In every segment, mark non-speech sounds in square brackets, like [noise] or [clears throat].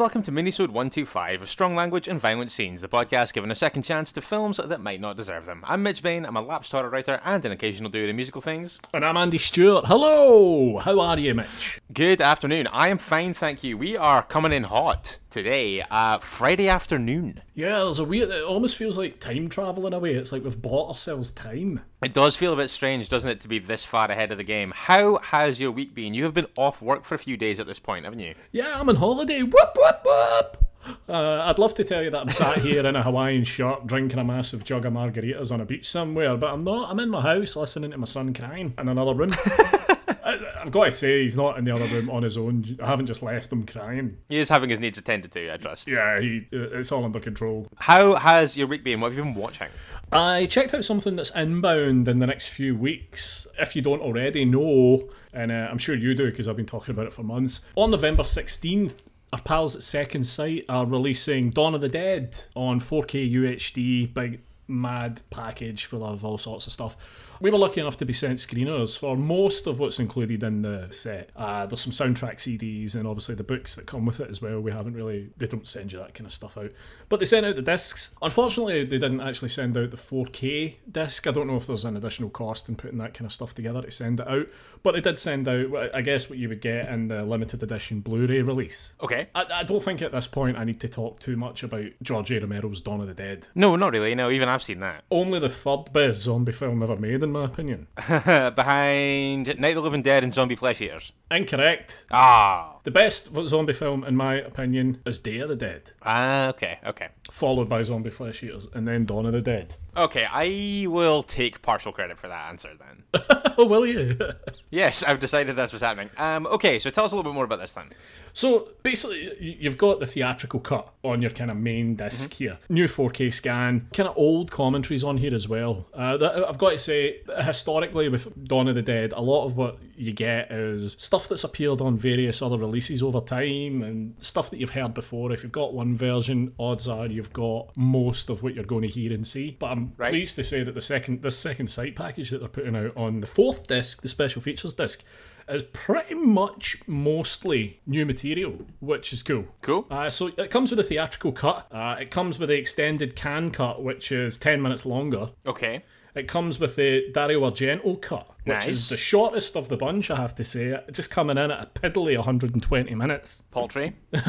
and welcome to Minisode 125 of Strong Language and Violent Scenes, the podcast giving a second chance to films that might not deserve them. I'm Mitch Bain, I'm a lapsed horror writer and an occasional dude in musical things. And I'm Andy Stewart. Hello! How are you, Mitch? Good afternoon. I am fine, thank you. We are coming in hot today, uh, Friday afternoon. Yeah, there's a weird. It almost feels like time travel in a way. It's like we've bought ourselves time. It does feel a bit strange, doesn't it, to be this far ahead of the game? How has your week been? You have been off work for a few days at this point, haven't you? Yeah, I'm on holiday. Whoop whoop whoop. Uh, I'd love to tell you that I'm sat here in a Hawaiian shirt drinking a massive jug of margaritas on a beach somewhere, but I'm not. I'm in my house listening to my son crying in another room. [laughs] I, I've got to say, he's not in the other room on his own. I haven't just left him crying. He is having his needs attended to, I trust. Yeah, he, it's all under control. How has your week been? What have you been watching? I checked out something that's inbound in the next few weeks. If you don't already know, and uh, I'm sure you do because I've been talking about it for months. On November 16th, our pals at Second Sight are releasing Dawn of the Dead on 4K UHD, big mad package full of all sorts of stuff. We were lucky enough to be sent screeners for most of what's included in the set. Uh, there's some soundtrack CDs and obviously the books that come with it as well. We haven't really, they don't send you that kind of stuff out. But they sent out the discs. Unfortunately, they didn't actually send out the 4K disc. I don't know if there's an additional cost in putting that kind of stuff together to send it out. But they did send out, I guess, what you would get in the limited edition Blu ray release. Okay. I, I don't think at this point I need to talk too much about George A. Romero's Dawn of the Dead. No, not really. No, even I've seen that. Only the third best zombie film ever made, in my opinion. [laughs] Behind Night of the Living Dead and Zombie Flesh Eaters. Incorrect. Ah. The best zombie film, in my opinion, is Day of the Dead, Ah, okay, okay. Followed by Zombie Flesh Eaters, and then Dawn of the Dead. Okay, I will take partial credit for that answer then. [laughs] oh, will you? [laughs] yes, I've decided that's what's happening. Um, okay, so tell us a little bit more about this then. So basically, you've got the theatrical cut on your kind of main disk here. New 4K scan, kind of old commentaries on here as well. Uh, that, I've got to say, historically with Dawn of the Dead, a lot of what you get is stuff that's appeared on various other releases over time and stuff that you've heard before. If you've got one version, odds are you've got most of what you're going to hear and see. But I'm Right. pleased to say that the second this Second Sight package that they're putting out on the fourth disc, the special features disc, is pretty much mostly new material, which is cool. Cool. Uh, so it comes with a theatrical cut. Uh, it comes with the extended Cannes cut, which is 10 minutes longer. Okay. It comes with the Dario Argento cut, which Nice. is the shortest of the bunch, I have to say. Just coming in at a piddly 120 minutes. Paltry. [laughs]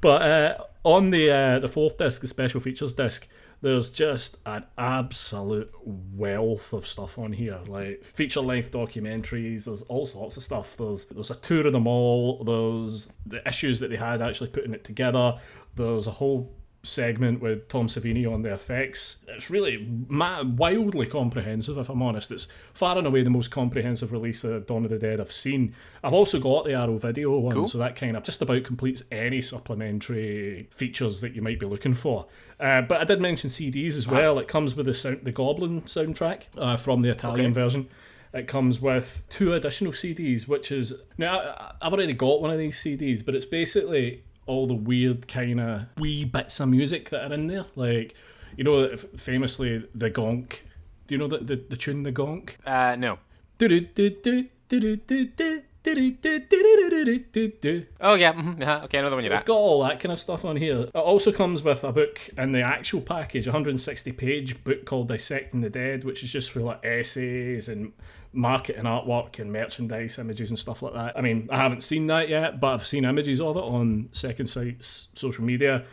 But uh, on the uh, the fourth disc, the special features disc, there's just an absolute wealth of stuff on here, like feature length documentaries. There's all sorts of stuff. There's there's a tour of the mall. There's the issues that they had actually putting it together. There's a whole segment with Tom Savini on the effects. It's really ma- wildly comprehensive, if I'm honest. It's far and away the most comprehensive release of Dawn of the Dead I've seen. I've also got the Arrow video one, Cool. so that kind of just about completes any supplementary features that you might be looking for. Uh, but I did mention CDs as well. It comes with the sound, the Goblin soundtrack uh, from the Italian Okay. version. It comes with two additional CDs, which is now I've already got one of these CDs, but it's basically all the weird kind of wee bits of music that are in there. Like, you know, famously, the gonk. Do you know the, the, the tune, the gonk? Uh, no. Oh yeah, mm-hmm. yeah. okay, another one. So it's got all that kind of stuff on here. It also comes with a book in the actual package, 160 page book called Dissecting the Dead, which is just for like essays and marketing artwork and merchandise images and stuff like that. I mean, I haven't seen that yet, but I've seen images of it on Second Sight's social media.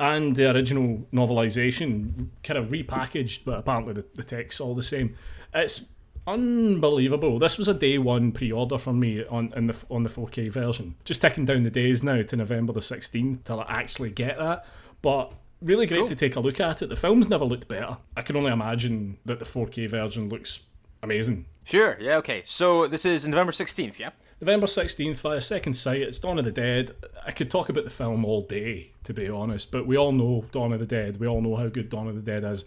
And the original novelization, kind of repackaged, but apparently the, the text's all the same. It's unbelievable. This was a day one pre-order for me on in the on the 4K version. Just ticking down the days now to November the 16th till I actually get that. But really great Cool. to take a look at it. The film's never looked better. I can only imagine that the 4K version looks amazing. Sure. Yeah. Okay. So this is November sixteenth. Yeah. November 16th, via Second Sight, it's Dawn of the Dead. I could talk about the film all day, to be honest, but we all know Dawn of the Dead. We all know how good Dawn of the Dead is.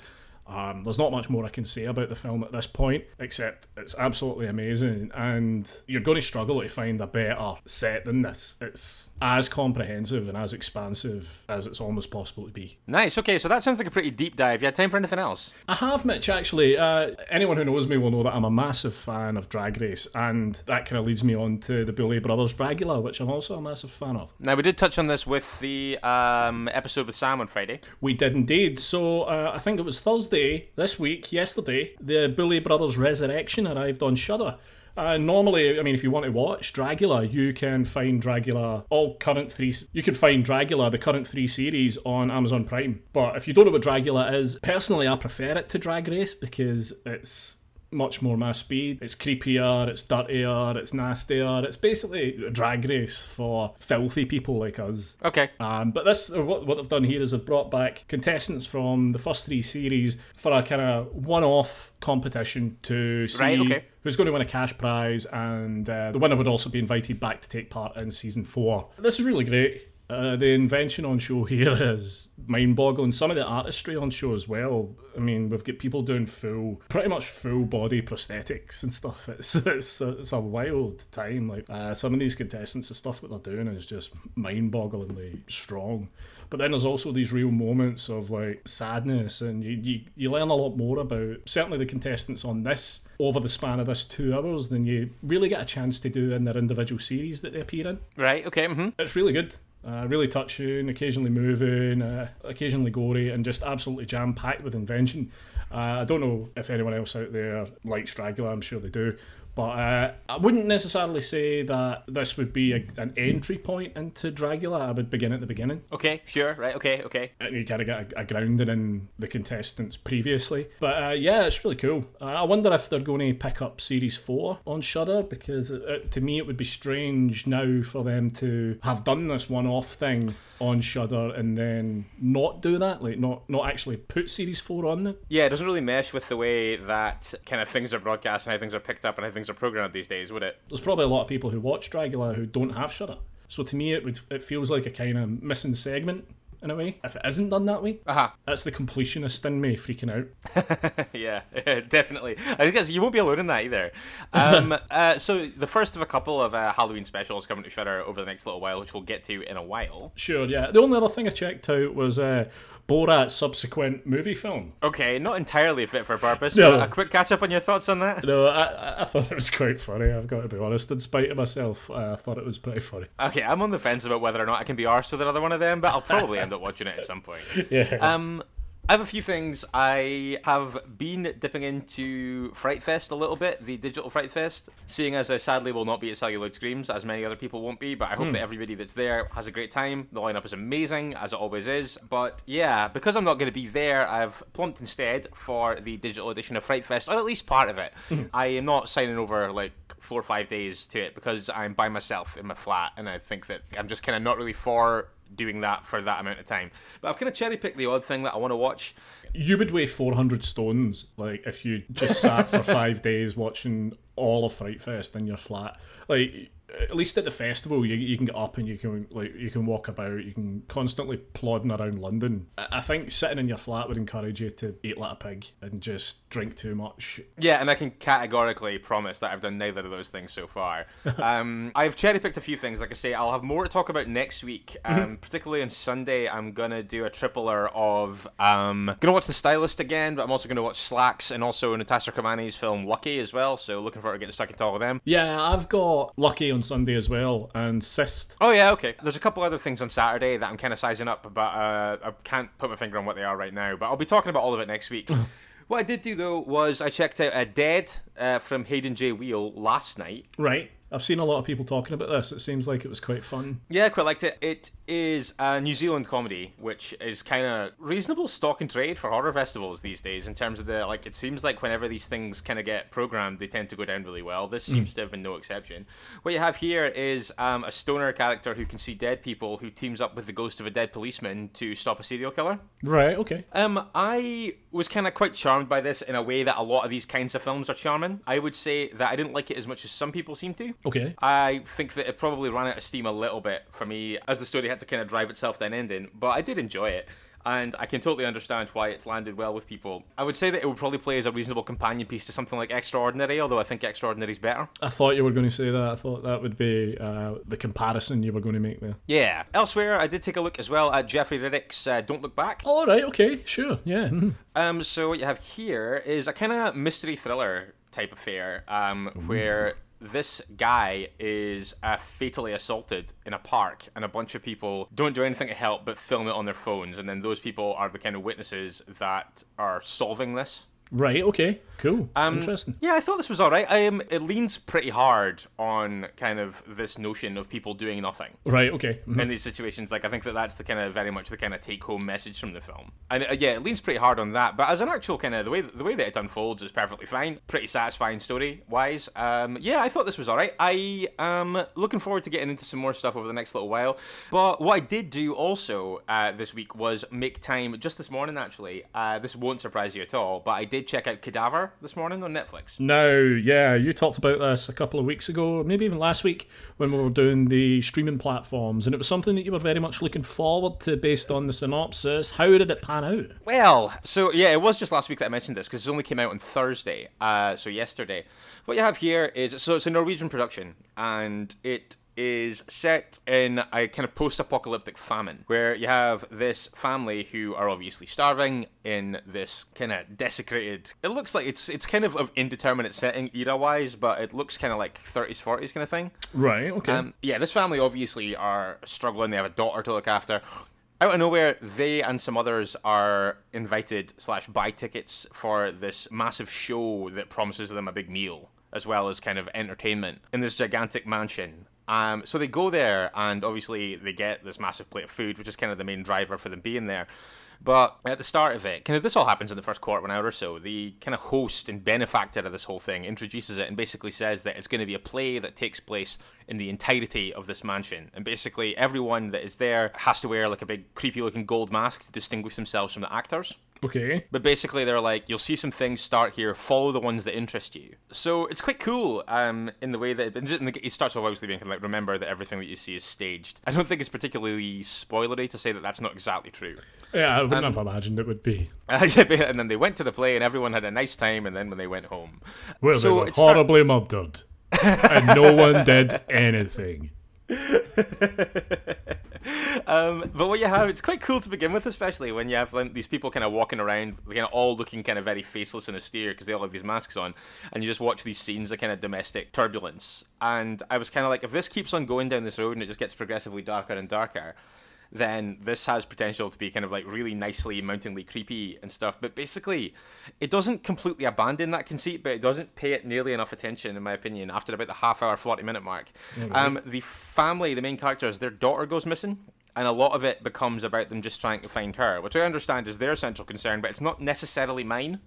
Um, there's not much more I can say about the film at this point, except it's absolutely amazing, and you're going to struggle to find a better set than this. It's as comprehensive and as expansive as it's almost possible to be. Nice. Okay. So that sounds like a pretty deep dive. You had time for anything else? I have, Mitch, actually. Uh, anyone who knows me will know that I'm a massive fan of Drag Race, and that kind of leads me on to the Boulet Brothers Dragula, which I'm also a massive fan of. Now we did touch on this with the um, episode with Sam on Friday. We did indeed. So uh, I think it was Thursday this week, yesterday, the Boulet Brothers Resurrection arrived on Shudder. Uh, normally, I mean, if you want to watch Dragula, you can find Dragula, all current three. You can find Dragula, the current three series, on Amazon Prime. But if you don't know what Dragula is, personally, I prefer it to Drag Race because it's much more mass speed. It's creepier, it's dirtier, it's nastier. It's basically a drag race for filthy people like us. Okay. Um, but this, or what, what they've done here is they've brought back contestants from the first three series for a kind of one-off competition to see Right, okay. who's going to win a cash prize, and uh, the winner would also be invited back to take part in season four. This is really great. Uh, the invention on show here [laughs] is mind-boggling. Some of the artistry on show as well. I mean, we've got people doing full, pretty much full body prosthetics and stuff. [laughs] It's it's a, it's a wild time. Like uh, some of these contestants, the stuff that they're doing is just mind-bogglingly strong. But then there's also these real moments of like sadness, and you, you, you learn a lot more about certainly the contestants on this over the span of this two hours than you really get a chance to do in their individual series that they appear in. Right. Okay. hmm It's really good. Uh, really touching, occasionally moving, uh, occasionally gory, and just absolutely jam packed with invention. Uh, I don't know if anyone else out there likes Dragula, I'm sure they do. But uh, I wouldn't necessarily say that this would be a, an entry point into Dragula. I would begin at the beginning. Okay. Sure. Right. Okay. Okay. And you kind of get a, a grounding in the contestants previously. But uh, yeah, it's really cool. Uh, I wonder if they're going to pick up Series 4 on Shudder because it, it- to me it would be strange now for them to have done this one off thing on Shudder and then not do that, like not, not actually put Series 4 on them. Yeah, it doesn't really mesh with the way that kind of things are broadcast and how things are picked up and how things are programmed these days, would it? There's probably a lot of people who watch Dragula who don't have Shudder. So to me, it would it feels like a kind of missing segment in a way. If it isn't done that way, Aha. that's the completionist in me freaking out. [laughs] yeah, [laughs] definitely. I guess you won't be alone in that either. Um, [laughs] uh, so the first of a couple of uh, Halloween specials coming to Shudder over the next little while, which we'll get to in a while. Sure, yeah. The only other thing I checked out was uh, Borat's subsequent movie film. Okay, not entirely fit for purpose. No. But a quick catch up on your thoughts on that. No, I, I- I thought it was quite funny. I've got to be honest. In spite of myself, uh, I thought it was pretty funny. Okay, I'm on the fence about whether or not I can be arsed with another one of them, but I'll probably end up watching it at some point. [laughs] Yeah. Um, I have a few things. I have been dipping into Fright Fest a little bit, the digital Fright Fest, seeing as I sadly will not be at Celluloid Screams, as many other people won't be, but I hope hmm. that everybody that's there has a great time. The lineup is amazing, as it always is. But yeah, because I'm not going to be there, I've plumped instead for the digital edition of Fright Fest, or at least part of it. Hmm. I am not signing over like four or five days to it because I'm by myself in my flat, and I think that I'm just kind of not really for doing that for that amount of time. But I've kind of cherry picked the odd thing that I want to watch. you would weigh 400 stones, like, if you just sat for [laughs] five days watching all of Fright Fest in your flat. Like, at least at the festival, you, you can get up and you can like you can walk about. You can constantly plodding around London. I think sitting in your flat would encourage you to eat like a pig and just drink too much. Yeah, and I can categorically promise that I've done neither of those things so far. [laughs] um, I've cherry picked a few things. Like I say, I'll have more to talk about next week. Um, particularly on Sunday, I'm gonna do a tripler of um, gonna watch The Stylist again, but I'm also gonna watch Slaxx and also Natasha Kermani's film Lucky as well. So looking forward to getting stuck into all of them. Yeah, I've got Lucky on Sunday as well, and Cyst. Oh yeah, okay. There's a couple other things on Saturday that I'm kind of sizing up, but uh, I can't put my finger on what they are right now. But I'll be talking about all of it next week. [laughs] what I did do though was I checked out a Dead uh, from Hayden J. Weal last night. Right. I've seen a lot of people talking about this. It seems like it was quite fun. Yeah, I quite liked it. It is a New Zealand comedy, which is kind of reasonable stock and trade for horror festivals these days. In terms of the like, it seems like whenever these things kind of get programmed, they tend to go down really well. This seems to have been no exception. What you have here is um, a stoner character who can see dead people, who teams up with the ghost of a dead policeman to stop a serial killer. Right. Okay. Um, I was kind of quite charmed by this in a way that a lot of these kinds of films are charming. I would say that I didn't like it as much as some people seem to. Okay. I think that it probably ran out of steam a little bit for me as the story had to kind of drive itself to an ending, but I did enjoy it. And I can totally understand why it's landed well with people. I would say that it would probably play as a reasonable companion piece to something like Extraordinary, although I think Extraordinary is better. I thought you were going to say that. I thought that would be uh, the comparison you were going to make there. Yeah. Elsewhere, I did take a look as well at Jeffrey Reddick's uh, Don't Look Back. All right. Okay. Sure. Yeah. mhm. Um, so what you have here is a kind of mystery thriller type affair, um, where this guy is uh, fatally assaulted in a park, and a bunch of people don't do anything to help but film it on their phones, and then those people are the kind of witnesses that are solving this. Right. Okay. Cool. Um, Interesting. Yeah, I thought this was all right. Um, it leans pretty hard on kind of this notion of people doing nothing Right. Okay. mhm. in these situations. Like, I think that that's the kind of very much the kind of take-home message from the film. And uh, yeah, it leans pretty hard on that. But as an actual kind of the way the way that it unfolds is perfectly fine. Pretty satisfying story wise. Um, yeah, I thought this was all right. I am looking forward to getting into some more stuff over the next little while. But what I did do also uh, this week was make time just this morning. Actually, uh, this won't surprise you at all. But I did check out Cadaver this morning on Netflix. No, yeah, you talked about this a couple of weeks ago, maybe even last week, when we were doing the streaming platforms, and it was something that you were very much looking forward to based on the synopsis. How did it pan out? Well, so yeah, it was just last week that I mentioned this because it only came out on Thursday, uh, so yesterday. What you have here is so it's a Norwegian production, and it is set in a kind of post-apocalyptic famine where you have this family who are obviously starving in this kind of desecrated it looks like it's it's kind of of indeterminate setting era-wise but it looks kind of like 30s 40s kind of thing Right, okay. um, yeah, this family obviously are struggling. They have a daughter to look after. Out of nowhere, they and some others are invited slash buy tickets for this massive show that promises them a big meal as well as kind of entertainment in this gigantic mansion. Um, so they go there, and obviously they get this massive plate of food, which is kind of the main driver for them being there. But at the start of it, kind of this all happens in the first quarter of an hour or so. The kind of host and benefactor of this whole thing introduces it and basically says that it's going to be a play that takes place in the entirety of this mansion. And basically, everyone that is there has to wear like a big creepy looking gold mask to distinguish themselves from the actors. Okay. But basically, they're like, you'll see some things start here. Follow the ones that interest you. So it's quite cool um, in the way that it, it starts off obviously being kind of like remember that everything that you see is staged. I don't think it's particularly spoilery to say that that's not exactly true. Yeah, I wouldn't Um, have imagined it would be. [laughs] And then they went to the play and everyone had a nice time. And then when they went home, Where So they were it start- horribly murdered. and no one did [laughs] anything. [laughs] [laughs] Um, but what you have, it's quite cool to begin with, especially when you have like, these people kind of walking around, kind of all looking kind of very faceless and austere because they all have these masks on, and you just watch these scenes of kind of domestic turbulence. And I was kind of like, if this keeps on going down this road and it just gets progressively darker and darker, then this has potential to be kind of like really nicely mountingly creepy and stuff. But basically, it doesn't completely abandon that conceit, but it doesn't pay it nearly enough attention, in my opinion, after about the half hour, 40 minute mark. Um, the family, the main characters, their daughter goes missing. And a lot of it becomes about them just trying to find her, which I understand is their central concern, but it's not necessarily mine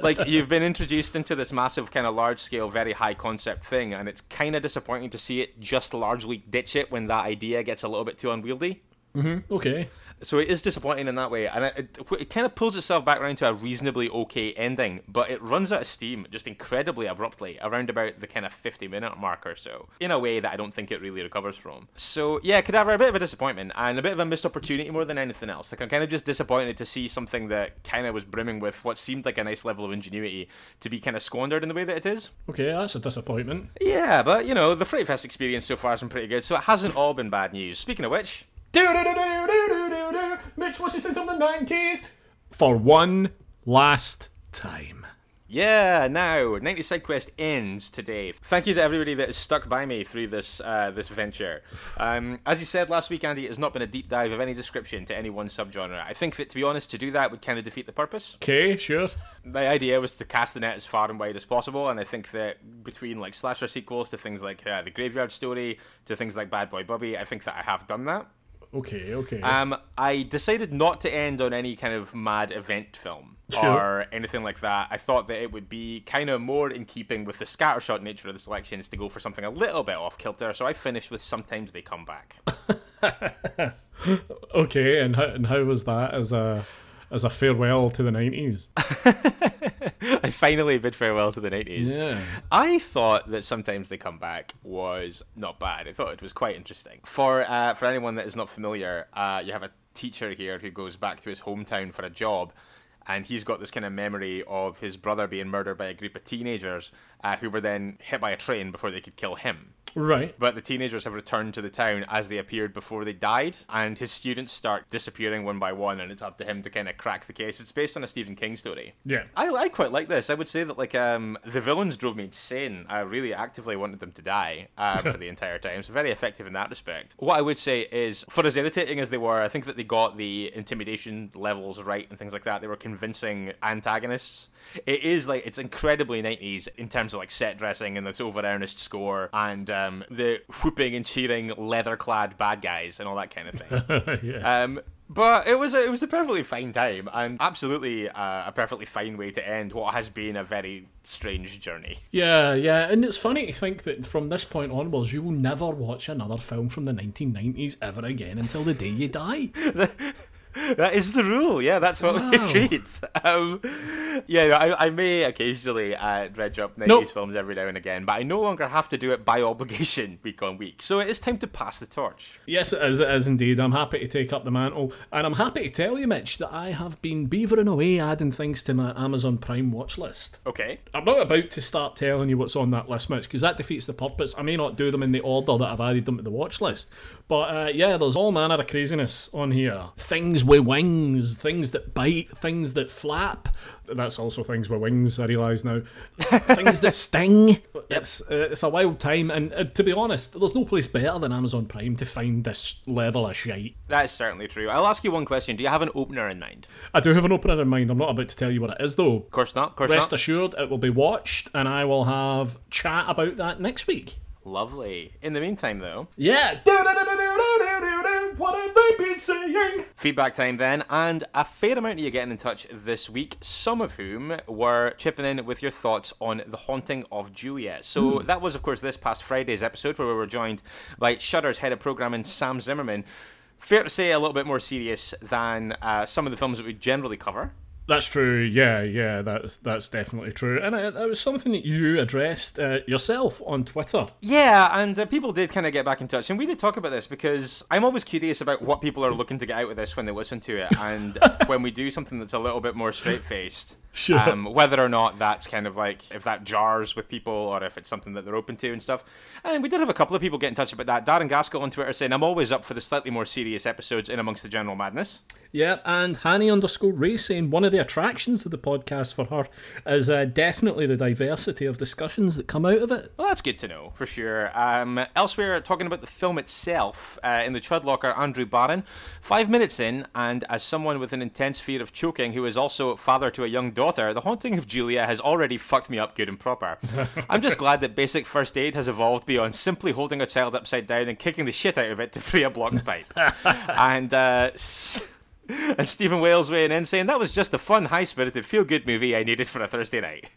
like you've been introduced into this massive kind of large scale very high concept thing and it's kind of disappointing to see it just largely ditch it when that idea gets a little bit too unwieldy mm-hmm. Okay. So it is disappointing in that way and it, it, it kind of pulls itself back around to a reasonably okay ending but it runs out of steam just incredibly abruptly around about the kind of 50 minute mark or so in a way that i don't think it really recovers from. So yeah cadaver a bit of a disappointment and a bit of a missed opportunity more than anything else. Like i'm kind of just disappointed to see something that kind of was brimming with what seemed like a nice level of ingenuity to be kind of squandered in the way that it is. Okay, that's a disappointment. yeah but you know the Fright Fest experience so far has been pretty good so it hasn't all been bad news. Speaking of which Do do do do do. Mitch, of the nineties? For one last time. Yeah, now 90 Side Quest ends today. Thank you to everybody that has stuck by me through this uh, this venture. Um, as you said last week, Andy, it has not been a deep dive of any description to any one subgenre. I think that to be honest, to do that would kind of defeat the purpose. Okay, sure. The idea was to cast the net as far and wide as possible, and I think that between like slasher sequels to things like uh, the Graveyard Story to things like Bad Boy Bubby, I think that I have done that. Okay, okay. Um, I decided not to end on any kind of mad event film [laughs] Sure. or anything like that. I thought that it would be kind of more in keeping with the scattershot nature of the selections to go for something a little bit off kilter. So I finished with Sometimes They Come Back. [laughs] okay, and how, and how was that as a as a farewell to the nineties? [laughs] [laughs] I finally bid farewell to the 90s. Yeah. I thought that sometimes they come back was not bad. I thought it was quite interesting. For uh, for anyone that is not familiar, uh, you have a teacher here who goes back to his hometown for a job, and he's got this kind of memory of his brother being murdered by a group of teenagers uh, who were then hit by a train before they could kill him. Right. But the teenagers have returned to the town as they appeared before they died, and his students start disappearing one by one, and it's up to him to kind of crack the case. It's based on a Stephen King story. Yeah. I, I quite like this. I would say that like um the villains drove me insane. I really actively wanted them to die um, [laughs] for the entire time. So very effective in that respect. What I would say is, for as irritating as they were, I think that they got the intimidation levels right and things like that. They were convincing antagonists. It is like it's incredibly 90s in terms of like set dressing and this over earnest score and um, the whooping and cheering leather clad bad guys and all that kind of thing. [laughs] yeah. Um, but it was a, it was a perfectly fine time and absolutely uh, a perfectly fine way to end what has been a very strange journey. Yeah, yeah, and it's funny to think that from this point onwards, you will never watch another film from the 1990s ever again until the day you die. [laughs] That is the rule. Yeah, that's what we Wow. [laughs] agreed. Um, yeah, no, I, I may occasionally uh, dredge up 90s Nope. films every now and again, but I no longer have to do it by [laughs] obligation week on week. So it is time to pass the torch. Yes, it is, it is indeed. I'm happy to take up the mantle, and I'm happy to tell you, Mitch, that I have been beavering away adding things to my Amazon Prime watch list. Okay. I'm not about to start telling you what's on that list, Mitch, because that defeats the purpose. I may not do them in the order that I've added them to the watch list, but uh, yeah, there's all manner of craziness on here. Things with wings, things that bite, things that flap. That's also things with wings. I realise now. [laughs] things that sting. It's uh, it's a wild time, and uh, to be honest, there's no place better than Amazon Prime to find this level of shite. That is certainly true. I'll ask you one question. Do you have an opener in mind? I do have an opener in mind. I'm not about to tell you what it is, though. Of course not. Of course Rest not. assured, it will be watched, and I will have chat about that next week. Lovely. In the meantime, though, Yeah. What have they been saying? feedback time then, and a fair amount of you getting in touch this week, some of whom were chipping in with your thoughts on The Haunting of Julia. So that was, of course, this past Friday's episode where we were joined by Shudder's head of programming, Sam Zimmerman. Fair to say, a little bit more serious than uh, some of the films that we generally cover. That's true. Yeah, yeah, that's that's definitely true. And it, it was something that you addressed uh, yourself on Twitter. Yeah, and uh, people did kind of get back in touch, and we did talk about this because I'm always curious about what people are looking to get out of this when they listen to it, and [laughs] when we do something that's a little bit more straight faced, Sure. um, whether or not that's kind of like if that jars with people or if it's something that they're open to and stuff. And we did have a couple of people get in touch about that. Darren Gaskell on Twitter saying I'm always up for the slightly more serious episodes in amongst the general madness. Yeah, and Hanny underscore Ray saying one of the attractions of the podcast for her is uh, definitely the diversity of discussions that come out of it. Well, that's good to know for sure. Um, elsewhere, talking about the film itself, uh, in the Chudlocker, Andrew Barron, five minutes in, and as someone with an intense fear of choking, who is also father to a young daughter, the haunting of Julia has already fucked me up good and proper. [laughs] I'm just glad that basic first aid has evolved beyond simply holding a child upside down and kicking the shit out of it to free a blocked pipe. [laughs] and uh, s- [laughs] and Stephen Wales weighing in saying that was just a fun, high-spirited, feel-good movie I needed for a Thursday night.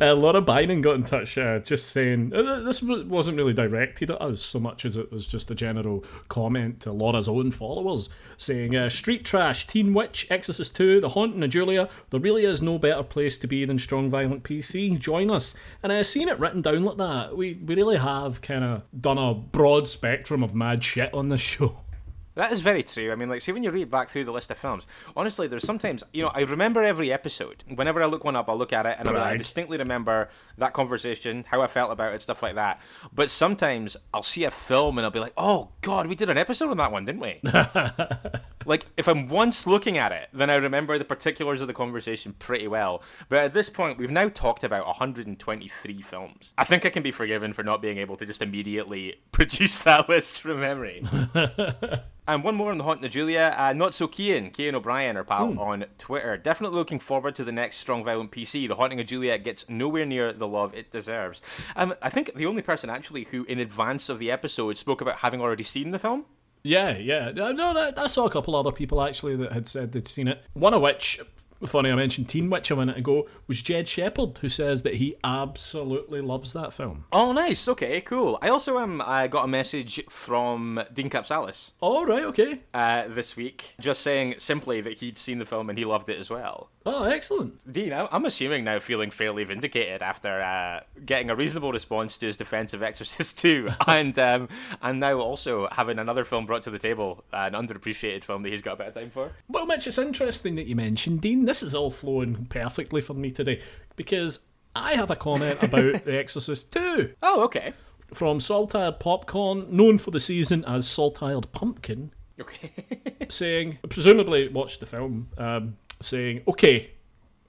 Uh, Laura Bynum got in touch uh, just saying uh, this wasn't really directed at us so much as it was just a general comment to Laura's own followers saying uh, Street Trash, Teen Witch, Exorcist 2, The Haunting of Julia, there really is no better place to be than Strong Violent PC. Join us. And uh, seeing it written down like that, we, we really have kind of done a broad spectrum of mad shit on this [laughs] show. That is very true. I mean, like, see, when you read back through the list of films, honestly, there's sometimes, you know, I remember every episode. Whenever I look one up, I'll look at it and I'll- I distinctly remember that conversation, how I felt about it, stuff like that. But sometimes I'll see a film and I'll be like, oh, God, we did an episode on that one, didn't we? [laughs] Like, if I'm once looking at it, then I remember the particulars of the conversation pretty well. But at this point, we've now talked about 123 films. I think I can be forgiven for not being able to just immediately [laughs] produce that list from memory. [laughs] And one more on the Haunting of Julia. Uh, not so Kean, Kean O'Brien, our pal Hmm. on Twitter. Definitely looking forward to the next Strong Violent PC. The Haunting of Julia gets nowhere near the love it deserves. Um, I think the only person actually who, in advance of the episode, spoke about having already seen the film. Yeah, yeah. No, no, I saw a couple other people actually that had said they'd seen it. One of which, funny I mentioned Teen Witch a minute ago, was Jed Shepherd, who says that he absolutely loves that film. Oh, nice. Okay, cool. I also um, I got a message from Dean Capsalis All right, okay. uh, this week, just saying simply that he'd seen the film and he loved it as well. Oh, excellent. Dean, I'm assuming now feeling fairly vindicated after uh, getting a reasonable response to his defense of Exorcist 2, [laughs] and um, and now also having another film brought to the table, an underappreciated film that he's got a bit of time for. Well, Mitch, it's interesting that you mentioned Dean. This is all flowing perfectly for me today because I have a comment about [laughs] The Exorcist 2 Oh, okay. from Saltired Popcorn, known for the season as Saltired Pumpkin, Okay. [laughs] saying, presumably watched the film, um, saying, okay,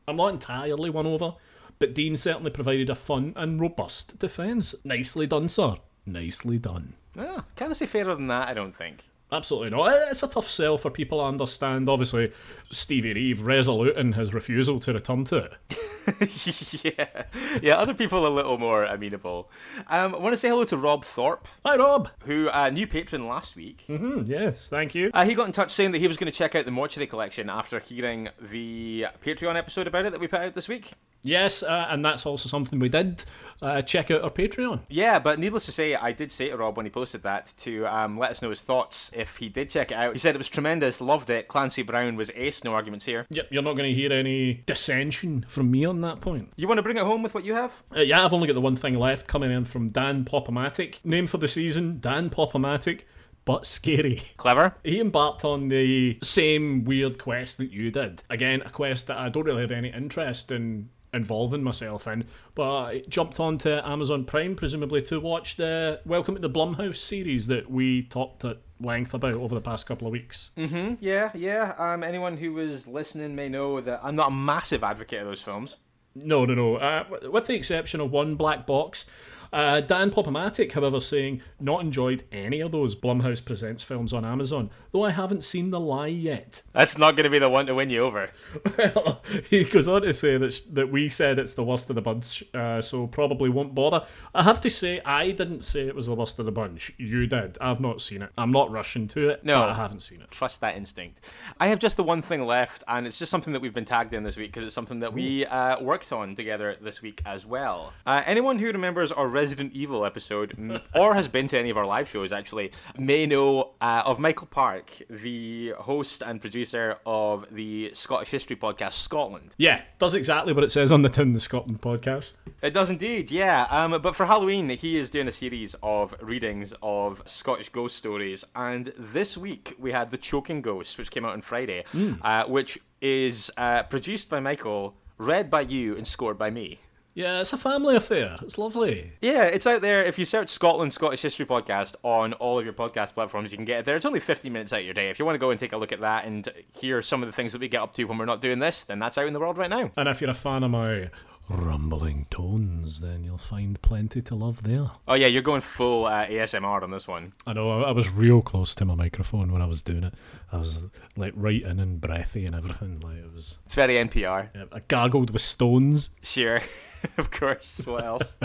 I'm not entirely won over, but Dean certainly provided a fun and robust defence. Nicely done, sir. Nicely done. oh, can't say fairer than that, I don't think. Absolutely not. It's a tough sell for people to understand. Obviously, Stevie Reeve resolute in his refusal to return to it. [laughs] yeah. Yeah, other people a little more amenable. Um, I want to say hello to Rob Thorpe, Hi, Rob. who uh, new patron last week. Hmm, yes, thank you. Uh, he got in touch saying that he was going to check out the Mortuary Collection after hearing the Patreon episode about it that we put out this week. Yes, uh, and that's also something we did. Uh, check out our Patreon. Yeah, but needless to say, I did say to Rob when he posted that to um, let us know his thoughts if he did check it out. He said it was tremendous, loved it. Clancy Brown was ace, no arguments here. Yep, you're not going to hear any dissension from me on that point. You want to bring it home with what you have? Uh, yeah, I've only got the one thing left coming in from Dan Popomatic. Name for the season Dan Popomatic, but scary. Clever. He embarked on the same weird quest that you did. Again, a quest that I don't really have any interest in involving myself in, but I jumped onto Amazon Prime, presumably to watch the Welcome to the Blumhouse series that we talked at length about over the past couple of weeks. Mm-hmm. Yeah, yeah. Um, anyone who was listening may know that I'm not a massive advocate of those films. No, no, no. Uh, with the exception of one black box. Uh, Dan Popomatic, however, saying not enjoyed any of those Blumhouse Presents films on Amazon, though I haven't seen The Lie yet. [laughs] That's not going to be the one to win you over. Well, he goes on to say that, sh- that we said it's the worst of the bunch, uh, so probably won't bother. I have to say, I didn't say it was the worst of the bunch. You did. I've not seen it. I'm not rushing to it. No. I haven't seen it. Trust that instinct. I have just the one thing left, and it's just something that we've been tagged in this week because it's something that we uh, worked on together this week as well. Uh, anyone who remembers our Resident Evil episode, [laughs] or has been to any of our live shows actually, may know uh, of Michael Park, the host and producer of the Scottish History podcast Scotland. Yeah, does exactly what it says on the Tin the Scotland podcast. It does indeed, yeah. Um, but for Halloween, he is doing a series of readings of Scottish ghost stories, and this week we had The Choking Ghost, which came out on Friday, uh, which is uh, produced by Michael, read by you, and scored by me. Yeah, it's a family affair. It's lovely. Yeah, it's out there. If you search Scotland Scottish History Podcast on all of your podcast platforms, you can get it there. It's only 15 minutes out of your day. If you want to go and take a look at that and hear some of the things that we get up to when we're not doing this, then that's out in the world right now. And if you're a fan of my rumbling tones, then you'll find plenty to love there. Oh, yeah, you're going full uh, ASMR on this one. I know, I, I was real close to my microphone when I was doing it. I was like right in and breathy and everything. Like it was. It's very NPR. I gargled with stones. Sure, [laughs] of course. What else?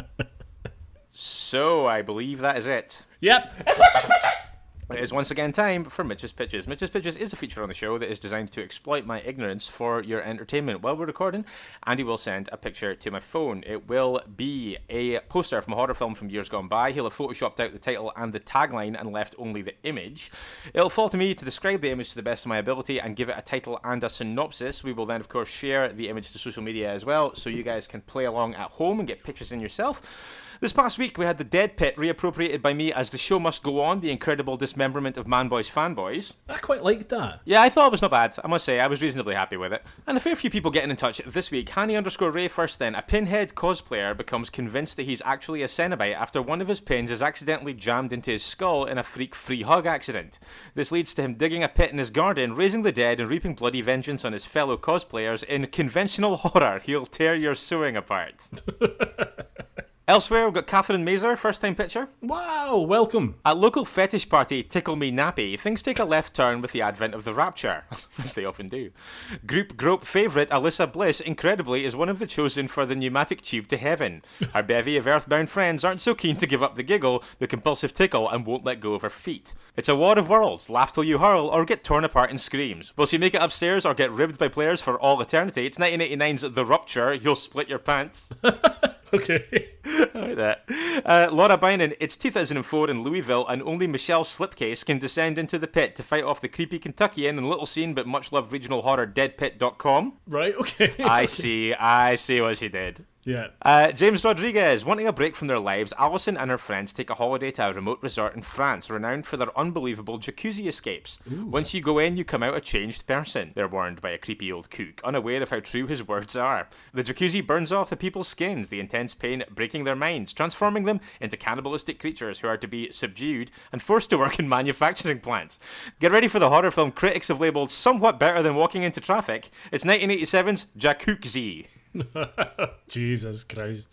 [laughs] so I believe that is it. Yep. It's Mitch's Pitches! It is once again time for Mitch's Pitches. Mitch's Pitches is a feature on the show that is designed to exploit my ignorance for your entertainment. While we're recording, Andy will send a picture to my phone. It will be a poster from a horror film from years gone by. He'll have photoshopped out the title and the tagline and left only the image. It'll fall to me to describe the image to the best of my ability and give it a title and a synopsis. We will then, of course, share the image to social media as well, so you guys can play along at home and get pictures in yourself. This past week, we had the Dead Pit reappropriated by me as The Show Must Go On, the incredible dismemberment of Manboy's fanboys. I quite liked that. Yeah, I thought it was not bad. I must say, I was reasonably happy with it. And a fair few people getting in touch this week. Hanny underscore Ray first then. A Pinhead cosplayer becomes convinced that he's actually a Cenobite after one of his pins is accidentally jammed into his skull in a freak free hug accident. This leads to him digging a pit in his garden, raising the dead, and reaping bloody vengeance on his fellow cosplayers. In conventional [laughs] horror, he'll tear your sewing apart. [laughs] Elsewhere, we've got Catherine Mazer, first time pitcher. Wow, welcome. At local fetish party Tickle Me Nappy, things take a left turn with the advent of the Rapture, [laughs] as they often do. Group Grope favourite Alyssa Bliss, incredibly, is one of the chosen for the pneumatic tube to heaven. Her bevy of earthbound friends aren't so keen to give up the giggle, the compulsive tickle, and won't let go of her feet. It's a war of worlds, laugh till you hurl, or get torn apart in screams. Will she make it upstairs or get ribbed by players for all eternity? It's 1989's The Rupture, you'll split your pants. [laughs] Okay. [laughs] like that. Uh, Laura Bynan, it's 2004 in Louisville, and only Michelle Slipcase can descend into the pit to fight off the creepy Kentuckian and little seen but much loved regional horror deadpit.com. Right, okay. I [laughs] see, I see what she did. Yeah. Uh, James Rodriguez, wanting a break from their lives, Allison and her friends take a holiday to a remote resort in France, renowned for their unbelievable jacuzzi escapes. Once you go in, you come out a changed person, they're warned by a creepy old cook, unaware of how true his words are. The jacuzzi burns off the people's skins, the intense pain breaking their minds, transforming them into cannibalistic creatures who are to be subdued and forced to work in manufacturing plants. Get ready for the horror film critics have labelled somewhat better than walking into traffic. It's 1987's Jacuzzi. [laughs] Jesus Christ.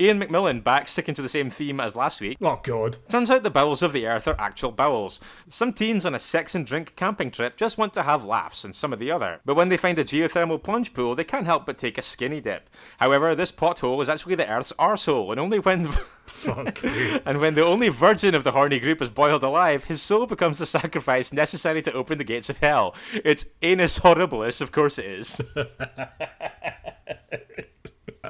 Ian McMillan back sticking to the same theme as last week. Oh, God. Turns out the bowels of the earth are actual bowels. Some teens on a sex and drink camping trip just want to have laughs, and some of the other. But when they find a geothermal plunge pool, they can't help but take a skinny dip. However, this pothole is actually the Earth's arsehole, and only when [laughs] Fuck. and when the only virgin of the horny group is boiled alive, his soul becomes the sacrifice necessary to open the gates of hell. It's anus horribilis, of course it is. [laughs]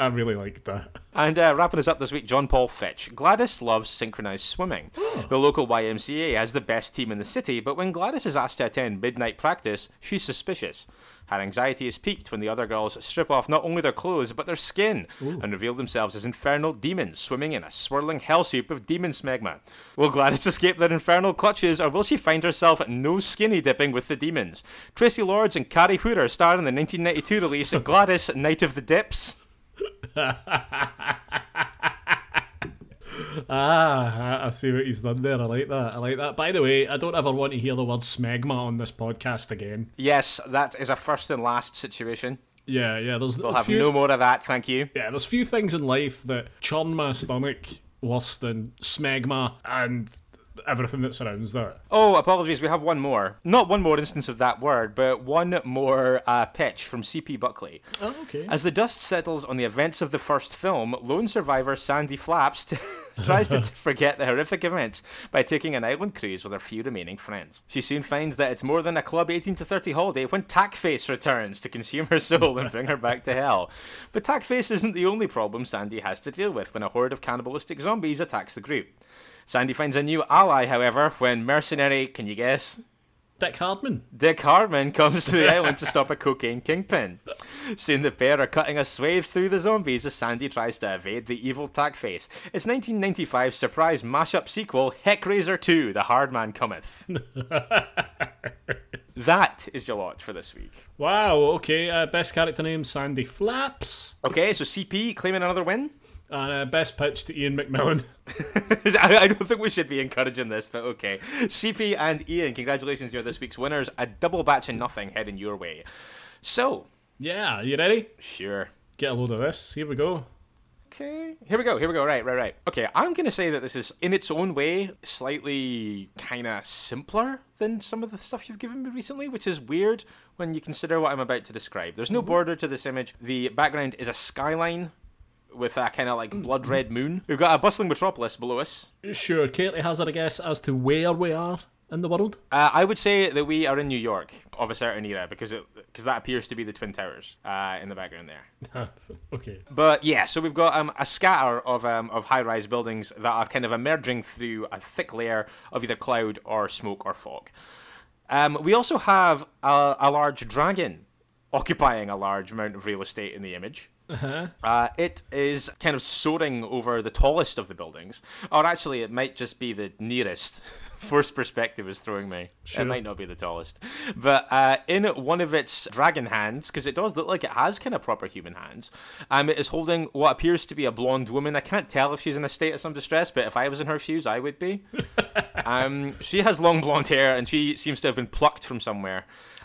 I really liked that. And uh, wrapping us up this week, John Paul Fitch. Gladys loves synchronized swimming. the local YMCA has the best team in the city, but when Gladys is asked to attend midnight practice, she's suspicious. Her anxiety is peaked when the other girls strip off not only their clothes, but their skin, and reveal themselves as infernal demons swimming in a swirling hell soup of demon smegma. Will Gladys [laughs] escape their infernal clutches, or will she find herself no skinny dipping with the demons? Traci Lords and Carrie Hooter star in the 1992 release [laughs] Gladys Night of the Dips. [laughs] Ah, I- see what he's done there. I like that. I like that. By the way, I don't ever want to hear the word smegma on this podcast again. Yes, that is a first and last situation. Yeah, yeah. There's We'll have few, no more of that, thank you. yeah, there's few things in life that churn my stomach worse than smegma and everything that surrounds that. Oh, apologies, we have one more. Not one more instance of that word, but one more uh, pitch from C.P. Buckley. Oh, okay. As the dust settles on the events of the first film, lone survivor Sandy Flaps t- [laughs] tries to [laughs] forget the horrific events by taking an island cruise with her few remaining friends. She soon finds that it's more than a Club 18 to 30 holiday when Tackface returns to consume her soul and bring her back to hell. But Tackface isn't the only problem Sandy has to deal with when a horde of cannibalistic zombies attacks the group. Sandy finds a new ally, however, when mercenary, can you guess? Dick Hardman. Dick Hardman comes to the [laughs] island to stop a cocaine kingpin. Soon the pair are cutting a swathe through the zombies as Sandy tries to evade the evil Tackface. It's 1995's surprise mashup sequel, Heckraiser 2, The Hard Man Cometh. [laughs] that is your lot for this week. Wow. Okay. Uh, best character name Sandy Flaps. Okay, so CP claiming another win? And uh, best pitch to Ian McMillan. [laughs] [laughs] I don't think we should be encouraging this, but okay. CP and Ian, congratulations, you're this week's winners. A double batch of nothing heading your way. So, yeah. You ready? sure. Get a load of this. Here we go. Okay. Here we go. Here we go. Right, right, right. Okay, I'm going to say that this is, in its own way, slightly kind of simpler than some of the stuff you've given me recently, which is weird when you consider what I'm about to describe. There's no border to this image. The background is a skyline with a kind of like blood red moon. We've got a bustling metropolis below us. Sure. Katie hazard a guess as to where we are in the world. Uh, I would say that we are in New York of a certain era because it because that appears to be the Twin Towers uh, in the background there. [laughs] okay. But yeah, so we've got um, a scatter of um, of high rise buildings that are kind of emerging through a thick layer of either cloud or smoke or fog. Um, we also have a, a large dragon occupying a large amount of real estate in the image. Uh-huh. Uh, it is kind of soaring over the tallest of the buildings. Or actually, it might just be the nearest. [laughs] First perspective is throwing me. Sure. It might not be the tallest. But uh, in one of its dragon hands, because it does look like it has kind of proper human hands, um, it is holding what appears to be a blonde woman. I can't tell if she's in a state of some distress, but if I was in her shoes, I would be. [laughs] um, she has long blonde hair and she seems to have been plucked from somewhere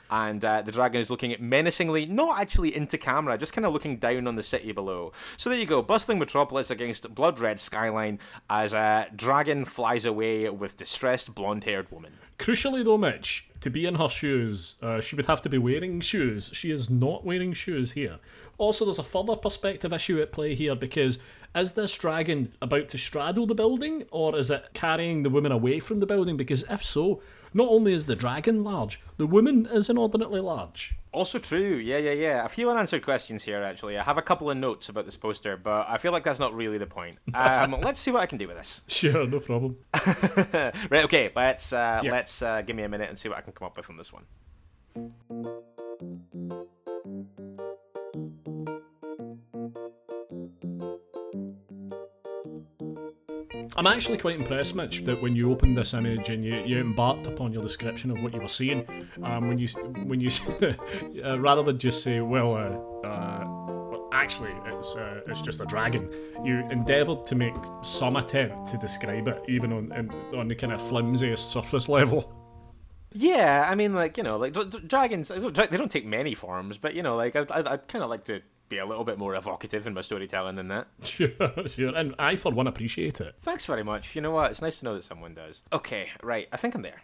and uh, the dragon is looking menacingly, not actually into camera, just kind of looking down on the city below. So there you go, bustling metropolis against blood red skyline as a dragon flies away with distressed blonde-haired woman. Crucially, though, Mitch, to be in her shoes, uh, she would have to be wearing shoes. She is not wearing shoes here. Also, there's a further perspective issue at play here because is this dragon about to straddle the building or is it carrying the woman away from the building? Because if so, not only is the dragon large, the woman is inordinately large. Also true, yeah, yeah, yeah. A few unanswered questions here, actually. I have a couple of notes about this poster, but I feel like that's not really the point. [laughs] Um, let's see what I can do with this. Sure, no problem. [laughs] right, okay. Let's uh, yeah. let's uh, give me a minute and see what I can come up with on this one. I'm actually quite impressed, Mitch, that when you opened this image and you, you embarked upon your description of what you were seeing, um, when you [laughs] when you [laughs] uh, rather than just say, well, uh, uh, actually it's uh, it's just a dragon, you endeavoured to make some attempt to describe it, even on on the kind of flimsiest surface level. [laughs] Yeah, I mean, like you know, like d- d- dragons, uh, they don't take many forms, but you know, like I'd, I'd, I'd kind of like to be a little bit more evocative in my storytelling than that. [laughs] Sure, sure. And I, for one, appreciate it. Thanks very much. You know what? It's nice to know that someone does. Okay, right. I think I'm there.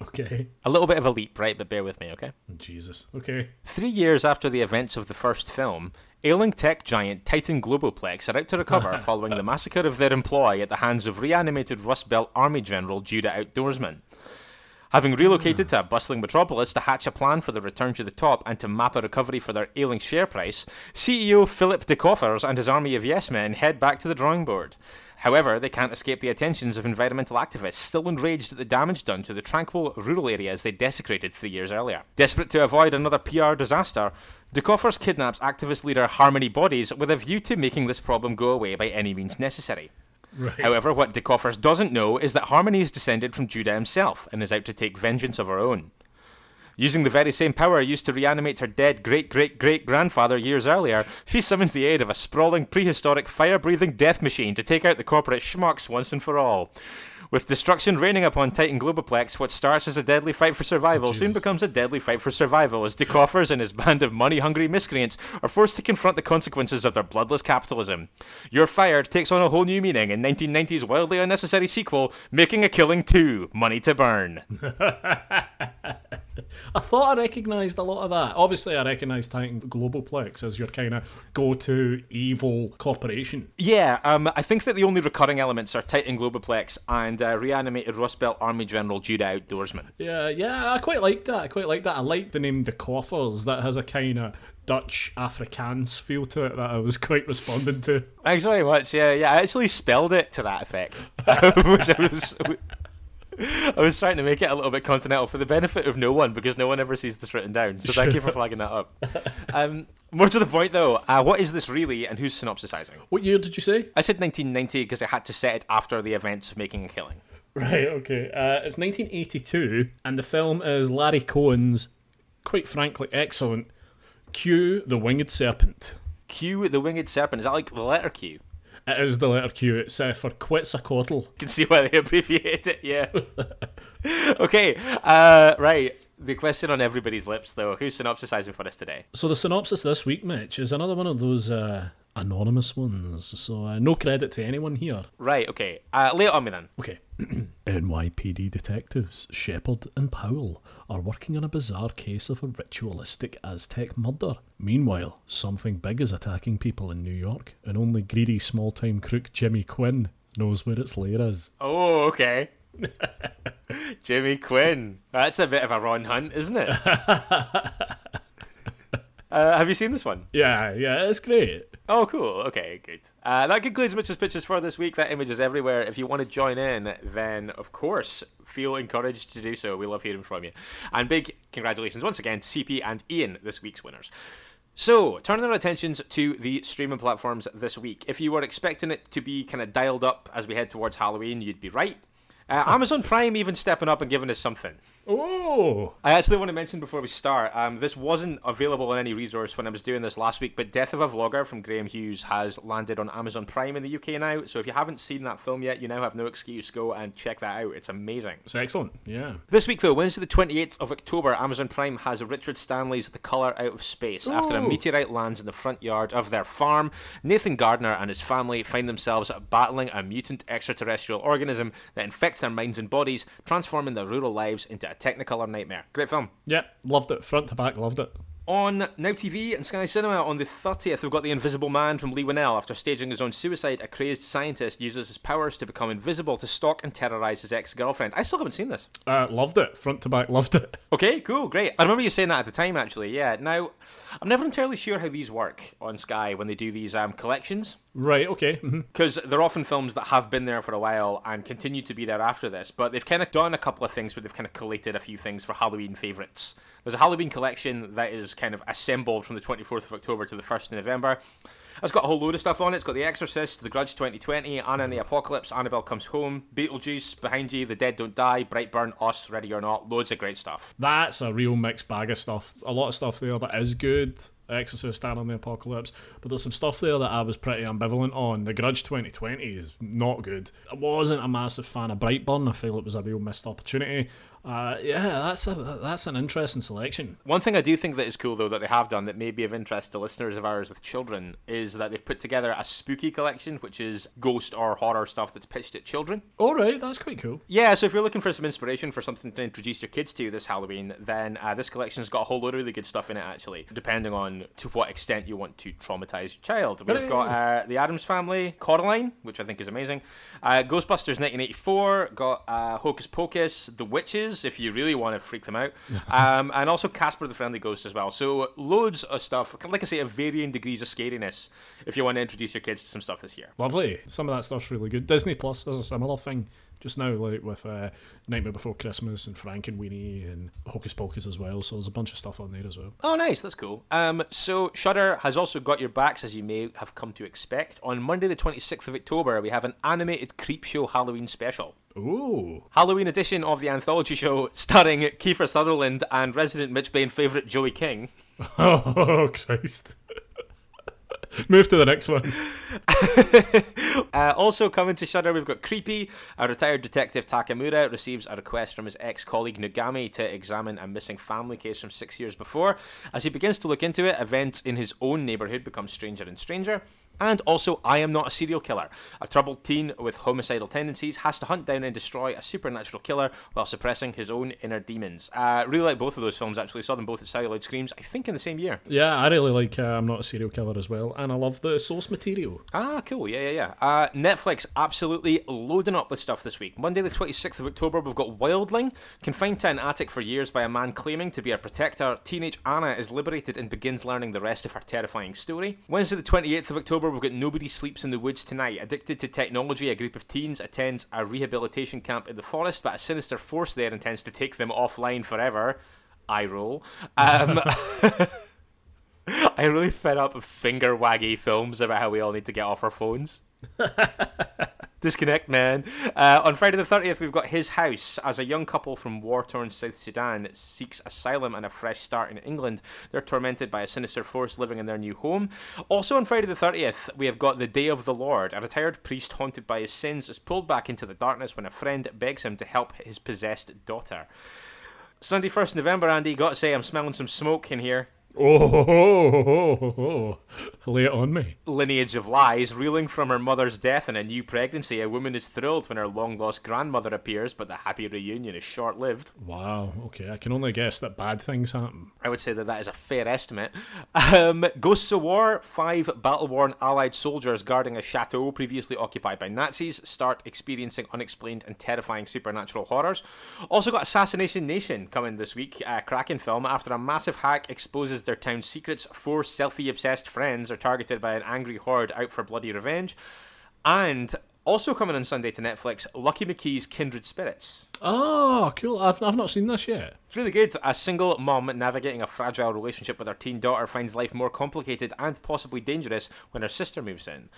Okay. A little bit of a leap, right? But bear with me, okay? Jesus. Okay. Three years after the events of the first film, ailing tech giant Titan Globoplex are out to recover [laughs] following the massacre of their employee at the hands of reanimated Rust Belt Army General Judah Outdoorsman. Having relocated hmm. to a bustling metropolis to hatch a plan for the return to the top and to map a recovery for their ailing share price, CEO Philip de DeCoffers and his army of yes men head back to the drawing board. However, they can't escape the attentions of environmental activists still enraged at the damage done to the tranquil rural areas they desecrated three years earlier. Desperate to avoid another PR disaster, De DeCoffers kidnaps activist leader Harmony Bodies with a view to making this problem go away by any means necessary. Right. However, what DeCoffers doesn't know is that Harmony is descended from Judah himself and is out to take vengeance of her own. Using the very same power used to reanimate her dead great great great grandfather years earlier, she summons the aid of a sprawling prehistoric fire breathing death machine to take out the corporate schmucks once and for all. With destruction raining upon Titan Globoplex, what starts as a deadly fight for survival oh, soon becomes a deadly fight for survival as DeCoffers and his band of money hungry miscreants are forced to confront the consequences of their bloodless capitalism. You're Fired takes on a whole new meaning in 1990's wildly unnecessary sequel, Making a Killing 2 Money to Burn. [laughs] [laughs] I thought I recognised a lot of that. Obviously, I recognise Titan Globoplex as your kind of go-to evil corporation. Yeah, um, I think that the only recurring elements are Titan Globoplex and uh, reanimated Rust Belt Army General Judah Outdoorsman. Yeah, yeah, I quite like that. I quite like that. I like the name the Coffers. That has a kind of Dutch Afrikaans feel to it that I was quite responding to. Thanks very much. Yeah, yeah. I actually spelled it to that effect, [laughs] which I was. [laughs] I was trying to make it a little bit continental for the benefit of no one because no one ever sees this written down. So thank you for flagging that up. [laughs] Um, more to the point though, uh, what is this really and who's synopsisizing? What year did you say? I said 1990 because I had to set it after the events of Making a Killing. Right, okay. Uh, it's 1982 and the film is Larry Cohen's, quite frankly, excellent Q the Winged Serpent. Q the Winged Serpent. Is that like the letter Q? It is the letter Q. It's uh, for Quetzalcoatl. You can see why they [laughs] abbreviate it, yeah. [laughs] okay, uh, right. The question on everybody's lips, though. Who's synopsisizing for us today? So the synopsis this week, Mitch, is another one of those uh, anonymous ones. So uh, no credit to anyone here. Right, okay. Uh, lay it on me then. Okay. [clears throat] NYPD detectives Shepard and Powell are working on a bizarre case of a ritualistic Aztec murder. Meanwhile, something big is attacking people in New York, and only greedy small time crook Jimmy Quinn knows where its lair is. Oh, okay. [laughs] Jimmy Quinn. That's a bit of a Ron Hunt, isn't it? [laughs] Uh, have you seen this one? Yeah, yeah, it's great. Oh, cool. Okay, good. Uh, that concludes Mitch's Pitches for this week. That image is everywhere. If you want to join in, then of course, feel encouraged to do so. We love hearing from you. And big congratulations once again to CP and Ian, this week's winners. So, turning our attentions to the streaming platforms this week. If you were expecting it to be kind of dialed up as we head towards Halloween, you'd be right. Uh, Amazon Prime even stepping up and giving us something. Oh, I actually want to mention before we start, um, this wasn't available in any resource when I was doing this last week, but Death of a Vlogger from Graham Hughes has landed on Amazon Prime in the UK now. So if you haven't seen that film yet, you now have no excuse. Go and check that out. It's amazing. it's excellent. Yeah. This week, though, Wednesday the 28th of October, Amazon Prime has Richard Stanley's The Colour Out of Space. After a meteorite lands in the front yard of their farm, Nathan Gardner and his family find themselves battling a mutant extraterrestrial organism that infects their minds and bodies, transforming their rural lives into a Technicolor nightmare. Great film. Yeah, loved it. Front to back, loved it. On Now TV and Sky Cinema on the 30th, we've got The Invisible Man from Leigh Whannell. After staging his own suicide, a crazed scientist uses his powers to become invisible to stalk and terrorize his ex girlfriend. I still haven't seen this. Uh, loved it. Front to back, loved it. [laughs] Okay, cool, great. I remember you saying that at the time, actually. Yeah. Now, I'm never entirely sure how these work on Sky when they do these um, collections, Right, okay. hmm because they're often films that have been there for a while and continue to be there after this. But they've kind of done a couple of things where they've kind of collated a few things for Halloween favourites. There's a Halloween collection that is kind of assembled from the 24th of October to the 1st of November. It's got a whole load of stuff on it. It's got The Exorcist, The Grudge 2020, Anna and the Apocalypse, Annabelle Comes Home, Beetlejuice, Behind You, The Dead Don't Die, Brightburn, Us, Ready or Not. Loads of great stuff. That's a real mixed bag of stuff. A lot of stuff there that is good. Uh, Exorcist, Stand on the Apocalypse. But there's some stuff there that I was pretty ambivalent on. The Grudge 2020 is not good. I wasn't a massive fan of Brightburn. I feel it was a real missed opportunity. Uh, yeah, that's a that's an interesting selection. One thing I do think that is cool, though, that they have done that may be of interest to listeners of ours with children is that they've put together a spooky collection, which is ghost or horror stuff that's pitched at children. All right, that's quite cool. Yeah, so if you're looking for some inspiration for something to introduce your kids to this Halloween, then uh, this collection's got a whole load of really good stuff in it, actually, depending on to what extent you want to traumatize your child. We've got uh, The Addams Family, Coraline, which I think is amazing, uh, Ghostbusters 1984, got uh, Hocus Pocus, The Witches, if you really want to freak them out, [laughs] um, and also Casper the Friendly Ghost as well. So loads of stuff, like I say, of varying degrees of scariness if you want to introduce your kids to some stuff this year. Lovely. Some of that stuff's really good. Disney Plus has a similar thing just now, like with uh, Nightmare Before Christmas and Frankenweenie and Hocus Pocus as well. So there's a bunch of stuff on there as well. Oh, nice. That's cool. Um, so Shudder has also got your backs, as you may have come to expect. On Monday, the 26th of October, we have an animated Creepshow Halloween special. Ooh. Halloween edition of the anthology show starring Kiefer Sutherland and resident Mitch Bain favourite Joey King. [laughs] Oh, Christ. [laughs] Move to the next one. [laughs] Uh, also coming to Shudder, we've got Creepy. A retired detective Takamura receives a request from his ex-colleague Nogami to examine a missing family case from six years before. As he begins to look into it, events in his own neighbourhood become stranger and stranger. And also, I Am Not a Serial Killer. A troubled teen with homicidal tendencies has to hunt down and destroy a supernatural killer while suppressing his own inner demons. Uh, really like both of those films, actually. Saw them both at Celluloid Screams, I think in the same year. Yeah, I really like uh, I'm Not a Serial Killer as well. And I love the source material. Ah, cool. Yeah, yeah, yeah. Uh, Netflix absolutely loading up with stuff this week. Monday, the 26th of October, we've got Wildling. Confined to an attic for years by a man claiming to be a protector, teenage Anna is liberated and begins learning the rest of her terrifying story. Wednesday, the 28th of October, we've got Nobody Sleeps in the Woods Tonight. Addicted to technology, a group of teens attends a rehabilitation camp in the forest, but a sinister force there intends to take them offline forever. I roll. Um, [laughs] I really fed up finger waggy films about how we all need to get off our phones. [laughs] Disconnect, man. Uh, on Friday the 30th, we've got His House. As a young couple from war torn South Sudan seeks asylum and a fresh start in England, they're tormented by a sinister force living in their new home. Also on Friday the 30th, we have got The Day of the Lord. A retired priest haunted by his sins is pulled back into the darkness when a friend begs him to help his possessed daughter. Sunday, 1st November, Andy, gotta say, I'm smelling some smoke in here. Oh, ho, ho, ho. lay it on me. lineage of lies, reeling from her mother's death and a new pregnancy, a woman is thrilled when her long lost grandmother appears, but the happy reunion is short lived. Wow, okay, I can only guess that bad things happen. I would say that that is a fair estimate. Um, Ghosts of War, five battle worn Allied soldiers guarding a chateau previously occupied by Nazis start experiencing unexplained and terrifying supernatural horrors. Also got Assassination Nation coming this week, a cracking film. After a massive hack exposes their town's secrets, four selfie obsessed friends are targeted by an angry horde out for bloody revenge. And Also coming on Sunday to Netflix, Lucky McKee's Kindred Spirits. Oh, cool. I've, I've not seen this yet. It's really good. A single mom navigating a fragile relationship with her teen daughter finds life more complicated and possibly dangerous when her sister moves in.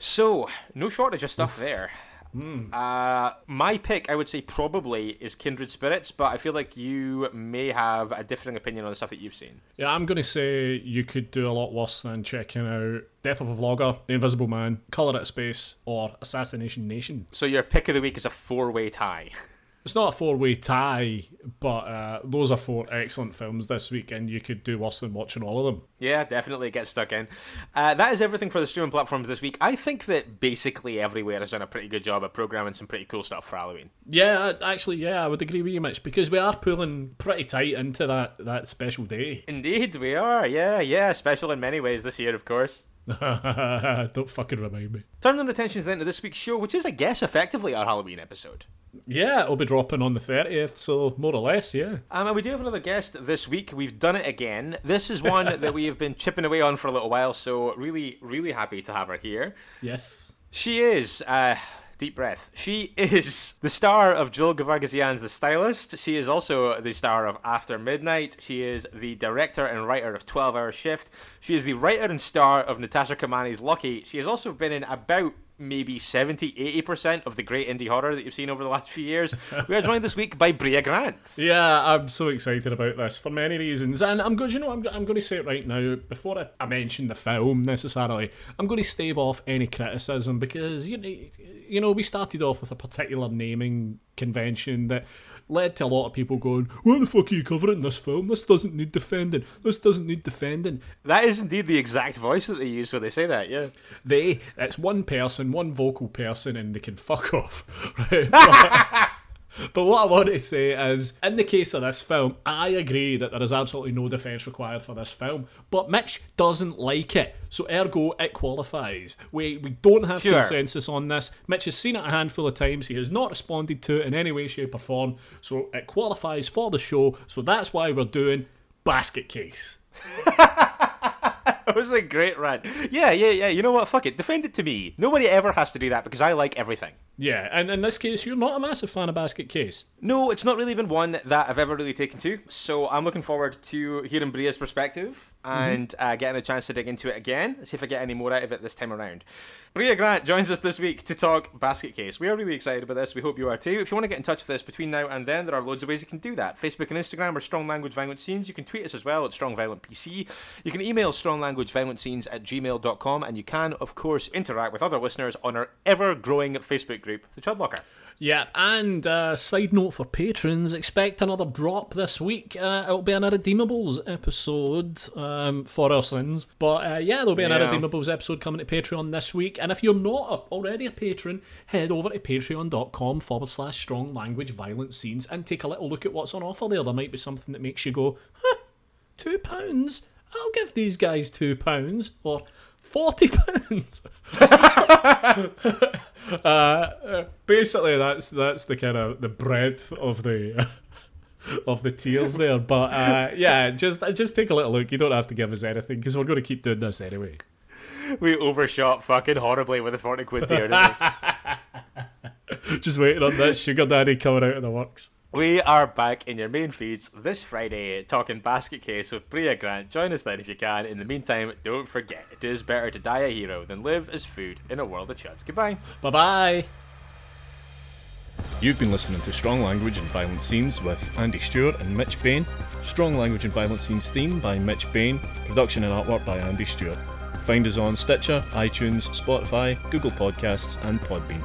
So, no shortage of stuff there. Uh, my pick, I would say, probably is Kindred Spirits, but I feel like you may have a differing opinion on the stuff that you've seen. Yeah, I'm going to say you could do a lot worse than checking out Death of a Vlogger, The Invisible Man, Colour Out of Space, or Assassination Nation. So your pick of the week is a four-way tie. [laughs] It's not a four way tie, but uh, those are four excellent films this week, and you could do worse than watching all of them. Yeah, definitely get stuck in. Uh, that is everything for the streaming platforms this week. I think that basically everywhere has done a pretty good job of programming some pretty cool stuff for Halloween. Yeah, actually, yeah, I would agree with you, Mitch, because we are pulling pretty tight into that, that special day. Indeed, we are. Yeah, yeah. Special in many ways this year, of course. [laughs] Don't fucking remind me. Turning attentions then to this week's show, which is, I guess, effectively our Halloween episode. Yeah, it'll be dropping on the 30th, so more or less, yeah. Um, and we do have another guest this week. We've done it again. This is one [laughs] that we have been chipping away on for a little while, so really, really happy to have her here. Yes. She is, uh, deep breath. She is the star of Jill Gevargizian's The Stylist. She is also the star of After Midnight. She is the director and writer of 12 Hour Shift. She is the writer and star of Natasha Kermani's Lucky. She has also been in about maybe 70 80% of the great indie horror that you've seen over the last few years. We are joined this week by Brea Grant. [laughs] Yeah, I'm so excited about this for many reasons, and I'm going. You know, I'm, I'm going to say it right now before I, I mention the film necessarily. I'm going to stave off any criticism because you know, you know, we started off with a particular naming convention that led to a lot of people going, "What the fuck are you covering this film? This doesn't need defending. This doesn't need defending." That is indeed the exact voice that they use when they say that, yeah. They, it's one person, one vocal person, and they can fuck off. [laughs] [laughs] Right? But- But what I want to say is, in the case of this film, I agree that there is absolutely no defence required for this film. But Mitch doesn't like it, so ergo it qualifies. We we don't have Sure. consensus on this. Mitch has seen it a handful of times. He has not responded to it in any way, shape, or form. So it qualifies for the show. So that's why we're doing basket case. [laughs] [laughs] That was a great rant. Yeah, yeah, yeah. You know what? Fuck it. Defend it to me. Nobody ever has to do that because I like everything. Yeah, and in this case, you're not a massive fan of basket case. No, it's not really been one that I've ever really taken to. So I'm looking forward to hearing Brea's perspective and uh, getting a chance to dig into it again. See if I get any more out of it this time around. Brea Grant joins us this week to talk Basket Case. We are really excited about this. We hope you are too. If you want to get in touch with us between now and then, there are loads of ways you can do that. Facebook and Instagram are Strong Language Violent Scenes. You can tweet us as well at Strong Violent PC. You can email stronglanguageviolentscenes at gmail.com. And you can, of course, interact with other listeners on our ever growing Facebook group, The Chudlocker. Yeah, and uh, side note for patrons, expect another drop this week. Uh, it'll be an Irredeemables episode um, for our sins. But uh, yeah, there'll be an Yeah. Irredeemables episode coming to Patreon this week. And if you're not a- already a patron, head over to patreon.com forward slash strong language violent scenes and take a little look at what's on offer there. There might be something that makes you go, huh, two pounds? I'll give these guys two pounds. Or forty pounds. [laughs] uh, basically that's that's the kind of the breadth of the [laughs] of the tiers there but uh, yeah just just take a little look you don't have to give us anything because we're going to keep doing this anyway We overshot fucking horribly with the 40 quid tier, didn't we? [laughs] just waiting on that sugar daddy coming out of the works We are back in your main feeds this Friday talking Basket Case with Brea Grant. Join us then if you can. In the meantime, don't forget, it is better to die a hero than live as food in a world of chuds. Goodbye. bye bye You've been listening to Strong Language and Violent Scenes with Andy Stewart and Mitch Bain. Strong Language and Violent Scenes theme by Mitch Bain. Production and artwork by Andy Stewart. Find us on Stitcher, iTunes, Spotify, Google Podcasts, and Podbean.